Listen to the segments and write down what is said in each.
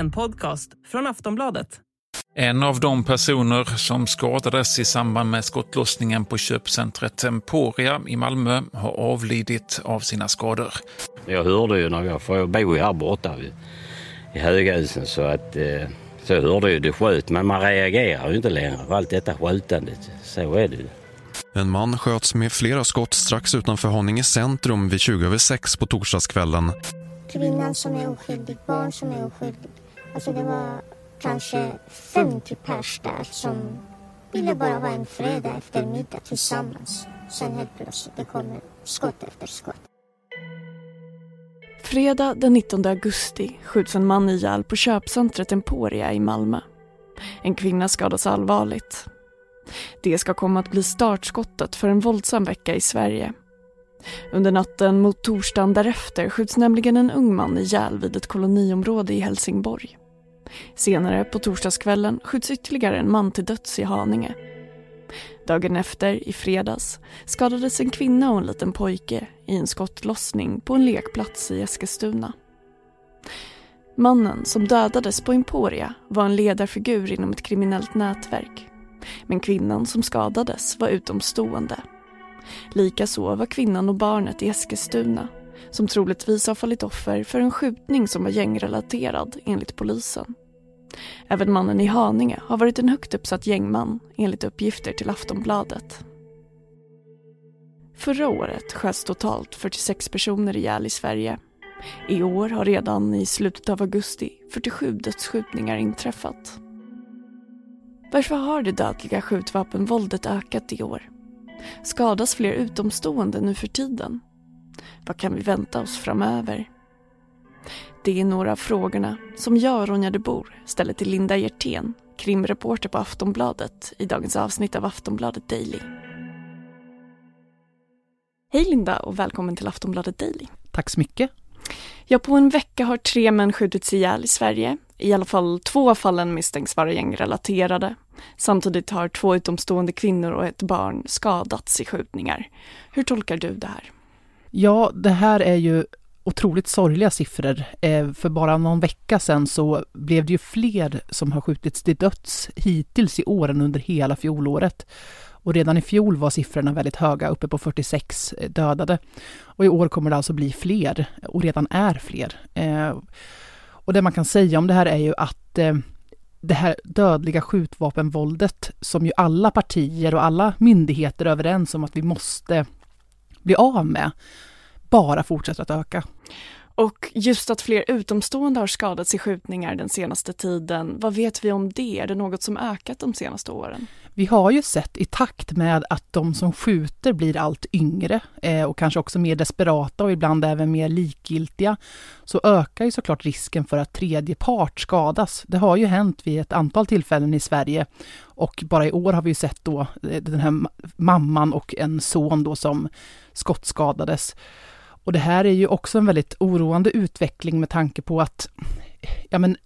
En podcast från Aftonbladet. En av de personer som skadades i samband med skottlossningen på köpcentret Temporia i Malmö har avlidit av sina skador. Jag hörde ju när jag, för jag bor ju här borta i Höghusen så att eh, så jag hörde ju det sköt men man reagerar ju inte längre på allt detta skjutandet. Så är det ju. En man sköts med flera skott strax utanför Haninge centrum vid 20 över 6 på torsdagskvällen. Kvinnan som är oskyldig, barn som är oskyldig. Alltså det var kanske 50 pers där som ville bara ha en fredag eftermiddag tillsammans. Sen helt plötsligt det kommer skott efter skott. Fredag den 19 augusti skjuts en man ihjäl på köpcentret Emporia i Malmö. En kvinna skadas allvarligt. Det ska komma att bli startskottet för en våldsam vecka i Sverige. Under natten mot torsdagen därefter skjuts nämligen en ung man ihjäl vid ett koloniområde i Helsingborg. Senare på torsdagskvällen skjuts ytterligare en man till döds i Haninge. Dagen efter, i fredags, skadades en kvinna och en liten pojke i en skottlossning på en lekplats i Eskilstuna. Mannen som dödades på Emporia var en ledarfigur inom ett kriminellt nätverk. Men kvinnan som skadades var utomstående. Likaså var kvinnan och barnet i Eskilstuna som troligtvis har fallit offer för en skjutning som var gängrelaterad enligt polisen. Även mannen i Haninge har varit en högt uppsatt gängman enligt uppgifter till Aftonbladet. Förra året sköts totalt 46 personer ihjäl i Sverige. I år har redan i slutet av augusti 47 dödsskjutningar inträffat. Varför har det dödliga skjutvapenvåldet ökat i år? Skadas fler utomstående nu för tiden? Vad kan vi vänta oss framöver? Det är några av frågorna som jag, Ronja de Bor, ställer till Linda Hjertén, krimreporter på Aftonbladet i dagens avsnitt av Aftonbladet Daily. Hej Linda och välkommen till Aftonbladet Daily. Tack så mycket. Ja, på en vecka har tre män skjutits ihjäl i Sverige. I alla fall två av fallen misstänks vara gängrelaterade. Samtidigt har två utomstående kvinnor och ett barn skadats i skjutningar. Hur tolkar du det här? Ja, det här är ju otroligt sorgliga siffror. Eh, för bara någon vecka sedan så blev det ju fler som har skjutits till döds hittills i år än under hela fjolåret. Och redan i fjol var siffrorna väldigt höga, uppe på 46 eh, dödade. Och i år kommer det alltså bli fler, och redan är fler. Eh, och det man kan säga om det här är ju att det här dödliga skjutvapenvåldet som ju alla partier och alla myndigheter är överens om att vi måste bli av med, bara fortsätter att öka. Och just att fler utomstående har skadats i skjutningar den senaste tiden, vad vet vi om det? Är det något som ökat de senaste åren? Vi har ju sett i takt med att de som skjuter blir allt yngre eh, och kanske också mer desperata och ibland även mer likgiltiga, så ökar ju såklart risken för att tredje part skadas. Det har ju hänt vid ett antal tillfällen i Sverige och bara i år har vi ju sett då eh, den här mamman och en son då som skottskadades. Och det här är ju också en väldigt oroande utveckling med tanke på att ja men,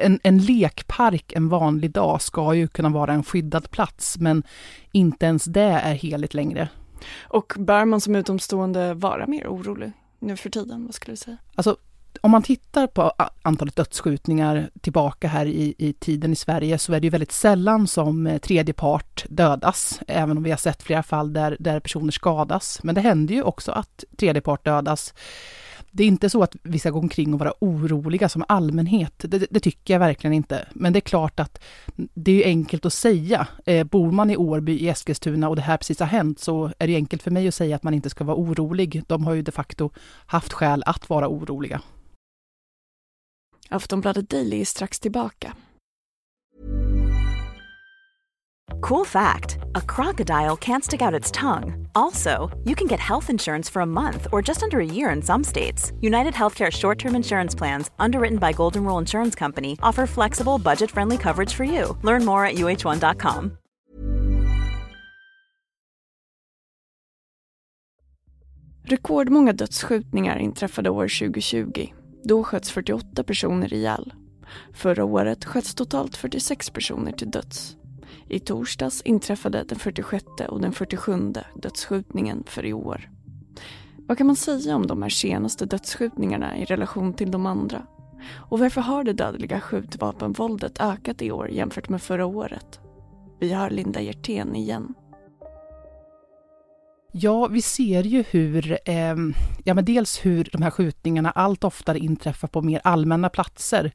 en, en lekpark en vanlig dag ska ju kunna vara en skyddad plats, men inte ens det är heligt längre. Och bör man som utomstående vara mer orolig nu för tiden? Vad skulle du säga? Alltså, om man tittar på antalet dödsskjutningar tillbaka här i, i tiden i Sverige så är det ju väldigt sällan som eh, tredje part dödas, även om vi har sett flera fall där, där personer skadas. Men det händer ju också att tredje part dödas. Det är inte så att vi ska gå omkring och vara oroliga som allmänhet. Det, det, tycker jag verkligen inte. Men det är klart att det är enkelt att säga. Eh, bor man i Årby i Eskilstuna och det här precis har hänt så är det enkelt för mig att säga att man inte ska vara orolig. De har ju de facto haft skäl att vara oroliga. Aftonbladet Daily är strax tillbaka. Cool fact a crocodile can't stick out its tongue. Also, you can get health insurance for a month or just under a year in some states. United Healthcare short term insurance plans, underwritten by Golden Rule Insurance Company, offer flexible, budget friendly coverage for you. Learn more at uh1.com. Rekordmånga dödsskjutningar inträffade år 2020. Då sköts 48 personer ihjäl. Förra året sköts totalt 46 personer till döds. I torsdags inträffade den 46 och den 47 dödsskjutningen för i år. Vad kan man säga om de här senaste dödsskjutningarna i relation till de andra? Och varför har det dödliga skjutvapenvåldet ökat i år jämfört med förra året? Vi har Linda Hjertén igen. Ja, vi ser ju hur, eh, ja men dels hur de här skjutningarna allt oftare inträffar på mer allmänna platser.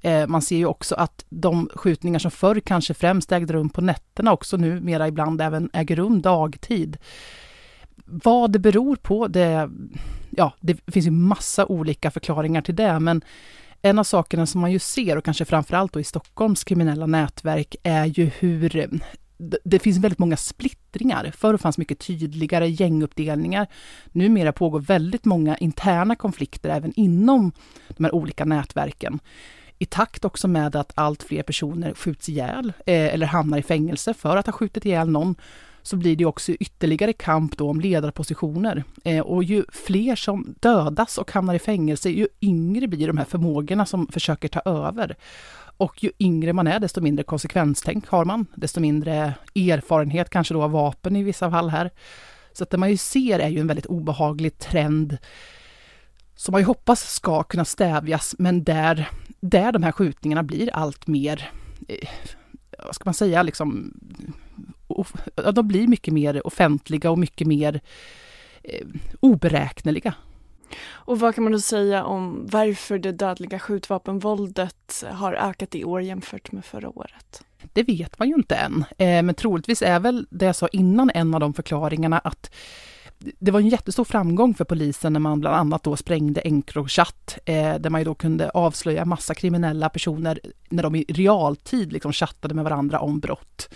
Eh, man ser ju också att de skjutningar som förr kanske främst ägde rum på nätterna också numera ibland även äger rum dagtid. Vad det beror på, det, ja, det finns ju massa olika förklaringar till det, men en av sakerna som man ju ser, och kanske framförallt då i Stockholms kriminella nätverk, är ju hur det finns väldigt många splittringar. Förr fanns mycket tydligare gänguppdelningar. Numera pågår väldigt många interna konflikter även inom de här olika nätverken. I takt också med att allt fler personer skjuts ihjäl eh, eller hamnar i fängelse för att ha skjutit ihjäl någon så blir det också ytterligare kamp då om ledarpositioner. Eh, och ju fler som dödas och hamnar i fängelse, ju yngre blir de här förmågorna som försöker ta över. Och ju yngre man är, desto mindre konsekvenstänk har man, desto mindre erfarenhet kanske då av vapen i vissa fall här. Så att det man ju ser är ju en väldigt obehaglig trend som man ju hoppas ska kunna stävjas, men där, där de här skjutningarna blir allt mer, eh, vad ska man säga, liksom, de blir mycket mer offentliga och mycket mer eh, oberäkneliga. Och vad kan man då säga om varför det dödliga skjutvapenvåldet har ökat i år jämfört med förra året? Det vet man ju inte än, eh, men troligtvis är väl det jag sa innan en av de förklaringarna att det var en jättestor framgång för polisen när man bland annat då sprängde Encrochat, eh, där man ju då kunde avslöja massa kriminella personer när de i realtid liksom chattade med varandra om brott.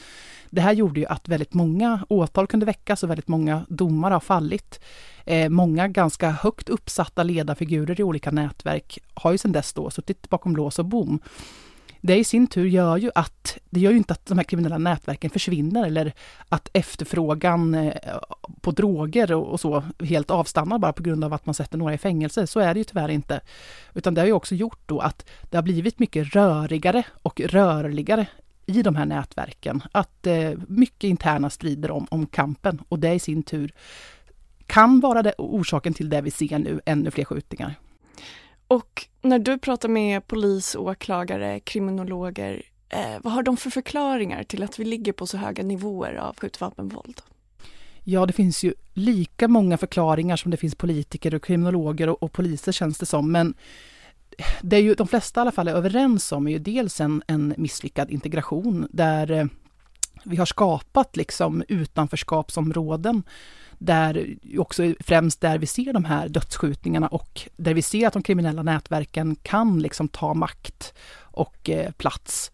Det här gjorde ju att väldigt många åtal kunde väckas och väldigt många domar har fallit. Eh, många ganska högt uppsatta ledarfigurer i olika nätverk har ju sedan dess då suttit bakom lås och bom. Det i sin tur gör ju att, det gör ju inte att de här kriminella nätverken försvinner eller att efterfrågan eh, på droger och så helt avstannar bara på grund av att man sätter några i fängelse. Så är det ju tyvärr inte. Utan det har ju också gjort då att det har blivit mycket rörigare och rörligare i de här nätverken. Att eh, mycket interna strider om, om kampen och det i sin tur kan vara det, orsaken till det vi ser nu, ännu fler skjutningar. Och när du pratar med polis, åklagare, kriminologer, eh, vad har de för förklaringar till att vi ligger på så höga nivåer av skjutvapenvåld? Ja, det finns ju lika många förklaringar som det finns politiker och kriminologer och, och poliser känns det som, men det är ju de flesta i alla fall är överens om är ju dels en, en misslyckad integration där eh, vi har skapat liksom utanförskapsområden där också främst där vi ser de här dödsskjutningarna och där vi ser att de kriminella nätverken kan liksom ta makt och eh, plats.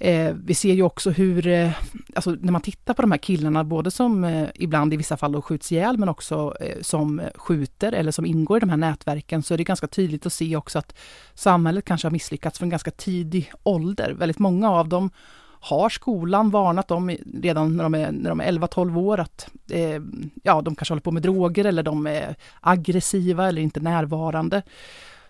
Eh, vi ser ju också hur, eh, alltså när man tittar på de här killarna, både som eh, ibland i vissa fall då skjuts ihjäl, men också eh, som skjuter eller som ingår i de här nätverken, så är det ganska tydligt att se också att samhället kanske har misslyckats från ganska tidig ålder. Väldigt många av dem har skolan varnat dem redan när de är, när de är 11-12 år att eh, ja, de kanske håller på med droger eller de är aggressiva eller inte närvarande.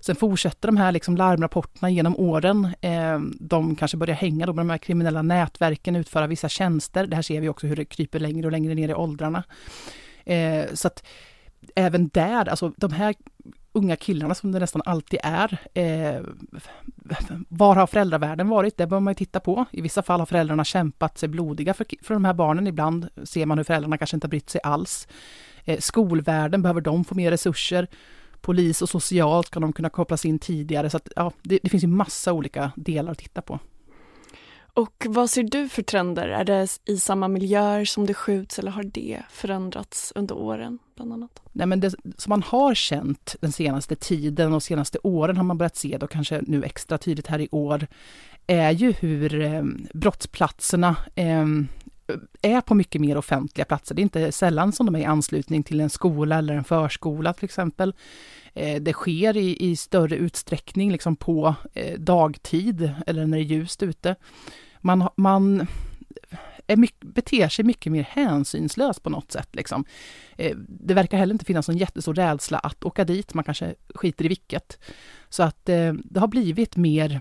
Sen fortsätter de här liksom larmrapporterna genom åren. Eh, de kanske börjar hänga då med de här kriminella nätverken, utföra vissa tjänster. Det här ser vi också hur det kryper längre och längre ner i åldrarna. Eh, så att även där, alltså de här unga killarna som det nästan alltid är. Eh, var har föräldravärlden varit? Det bör man ju titta på. I vissa fall har föräldrarna kämpat sig blodiga för, för de här barnen. Ibland ser man hur föräldrarna kanske inte har brytt sig alls. Eh, skolvärlden, behöver de få mer resurser? Polis och socialt ska de kunna kopplas in tidigare. Så att, ja, det, det finns ju massa olika delar att titta på. Och vad ser du för trender? Är det i samma miljöer som det skjuts eller har det förändrats under åren? Bland annat? Nej, men det som man har känt den senaste tiden och senaste åren har man börjat se då kanske nu extra tydligt här i år är ju hur eh, brottsplatserna eh, är på mycket mer offentliga platser. Det är inte sällan som de är i anslutning till en skola eller en förskola till exempel. Eh, det sker i, i, större utsträckning liksom på eh, dagtid eller när det är ljust ute man, man är mycket, beter sig mycket mer hänsynslöst på något sätt. Liksom. Eh, det verkar heller inte finnas någon jättestor rädsla att åka dit, man kanske skiter i vilket. Så att det har blivit mer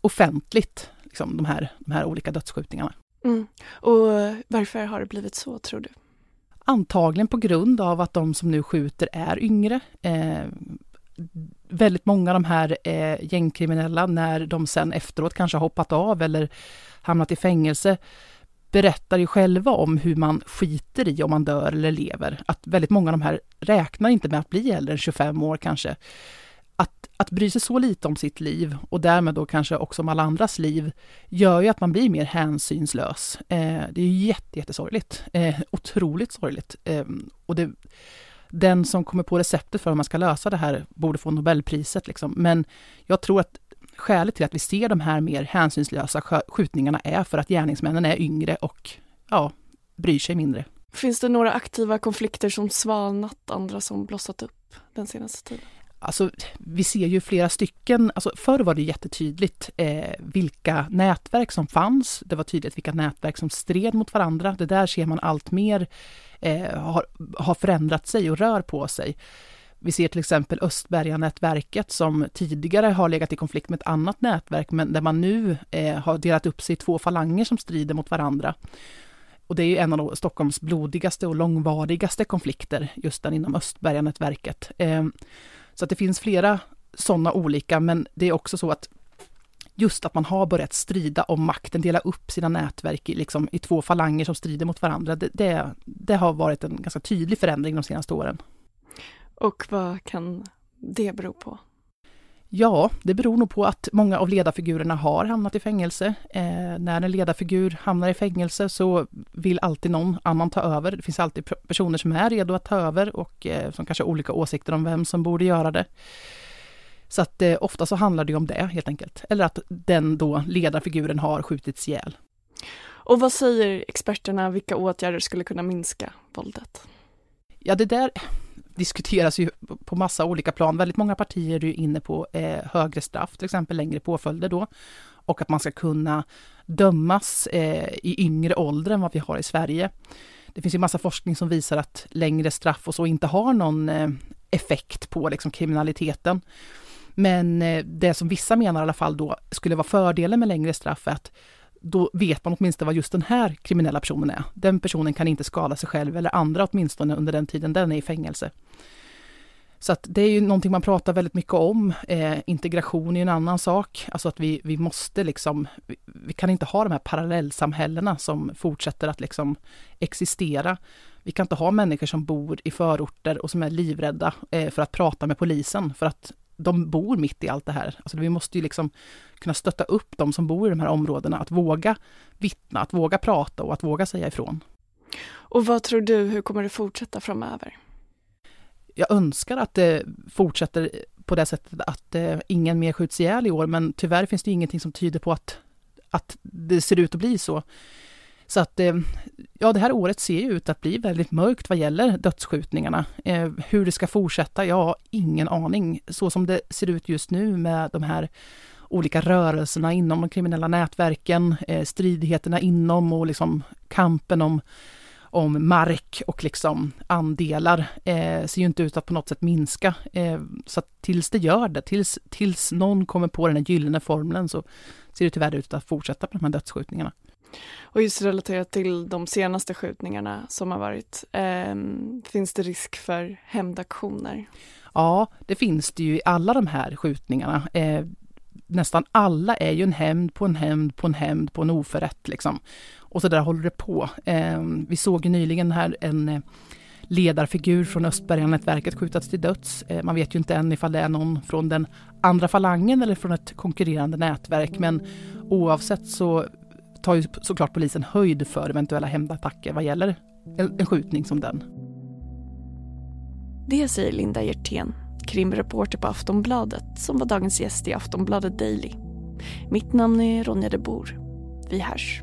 offentligt, liksom, de, här, de här olika dödsskjutningarna. Mm. Och varför har det blivit så, tror du? Antagligen på grund av att de som nu skjuter är yngre. Eh, väldigt många av de här eh, gängkriminella, när de sen efteråt kanske har hoppat av eller hamnat i fängelse, berättar ju själva om hur man skiter i om man dör eller lever. Att väldigt många av de här räknar inte med att bli äldre än 25 år kanske. Att, att bry sig så lite om sitt liv och därmed då kanske också om alla andras liv gör ju att man blir mer hänsynslös. Eh, det är ju jätte, jättesorgligt. Eh, otroligt sorgligt. Eh, och det, den som kommer på receptet för hur man ska lösa det här borde få Nobelpriset. Liksom. Men jag tror att skälet till att vi ser de här mer hänsynslösa skjutningarna är för att gärningsmännen är yngre och ja, bryr sig mindre. Finns det några aktiva konflikter som svalnat, andra som blossat upp den senaste tiden? Alltså, vi ser ju flera stycken, alltså förr var det jättetydligt eh, vilka nätverk som fanns. Det var tydligt vilka nätverk som stred mot varandra. Det där ser man allt mer eh, har, har förändrat sig och rör på sig. Vi ser till exempel Östberga-nätverket som tidigare har legat i konflikt med ett annat nätverk men där man nu eh, har delat upp sig i två falanger som strider mot varandra. Och det är ju en av Stockholms blodigaste och långvarigaste konflikter, just den inom Östberga-nätverket. Eh, så att det finns flera sådana olika, men det är också så att just att man har börjat strida om makten, dela upp sina nätverk i, liksom, i två falanger som strider mot varandra, det, det, det har varit en ganska tydlig förändring de senaste åren. Och vad kan det bero på? Ja, det beror nog på att många av ledarfigurerna har hamnat i fängelse. Eh, när en ledarfigur hamnar i fängelse så vill alltid någon annan ta över. Det finns alltid personer som är redo att ta över och eh, som kanske har olika åsikter om vem som borde göra det. Så att eh, ofta så handlar det om det helt enkelt. Eller att den då ledarfiguren har skjutits ihjäl. Och vad säger experterna, vilka åtgärder skulle kunna minska våldet? Ja, det där diskuteras ju på massa olika plan. Väldigt många partier är ju inne på eh, högre straff, till exempel längre påföljder då. Och att man ska kunna dömas eh, i yngre ålder än vad vi har i Sverige. Det finns ju massa forskning som visar att längre straff och så inte har någon eh, effekt på liksom, kriminaliteten. Men eh, det som vissa menar i alla fall då skulle vara fördelen med längre straff är att då vet man åtminstone vad just den här kriminella personen är. Den personen kan inte skada sig själv eller andra åtminstone under den tiden den är i fängelse. Så att det är ju någonting man pratar väldigt mycket om. Eh, integration är en annan sak. Alltså att vi, vi måste liksom, vi, vi, kan inte ha de här parallellsamhällena som fortsätter att liksom existera. Vi kan inte ha människor som bor i förorter och som är livrädda eh, för att prata med polisen för att de bor mitt i allt det här. Alltså vi måste ju liksom kunna stötta upp de som bor i de här områdena, att våga vittna, att våga prata och att våga säga ifrån. Och vad tror du, hur kommer det fortsätta framöver? Jag önskar att det fortsätter på det sättet att eh, ingen mer skjuts ihjäl i år, men tyvärr finns det ingenting som tyder på att, att det ser ut att bli så. Så att eh, ja, det här året ser ju ut att bli väldigt mörkt vad gäller dödsskjutningarna. Eh, hur det ska fortsätta, jag har ingen aning. Så som det ser ut just nu med de här olika rörelserna inom de kriminella nätverken, eh, stridigheterna inom och liksom kampen om, om mark och liksom andelar eh, ser ju inte ut att på något sätt minska. Eh, så tills det gör det, tills, tills någon kommer på den här gyllene formeln så ser det tyvärr ut att fortsätta på de här dödsskjutningarna. Och just relaterat till de senaste skjutningarna som har varit, eh, finns det risk för hämndaktioner? Ja, det finns det ju i alla de här skjutningarna. Eh, nästan alla är ju en hämnd på en hämnd på en hämnd på en oförrätt liksom. Och så där håller det på. Eh, vi såg nyligen här en eh, ledarfigur från Östberga-nätverket skjutas till döds. Eh, man vet ju inte än ifall det är någon från den andra falangen eller från ett konkurrerande nätverk men oavsett så tar ju såklart polisen höjd för eventuella hämndattacker vad gäller en, en skjutning som den. Det säger Linda Hjertén, krimreporter på Aftonbladet som var dagens gäst i Aftonbladet Daily. Mitt namn är Ronja de Bor. Vi hörs.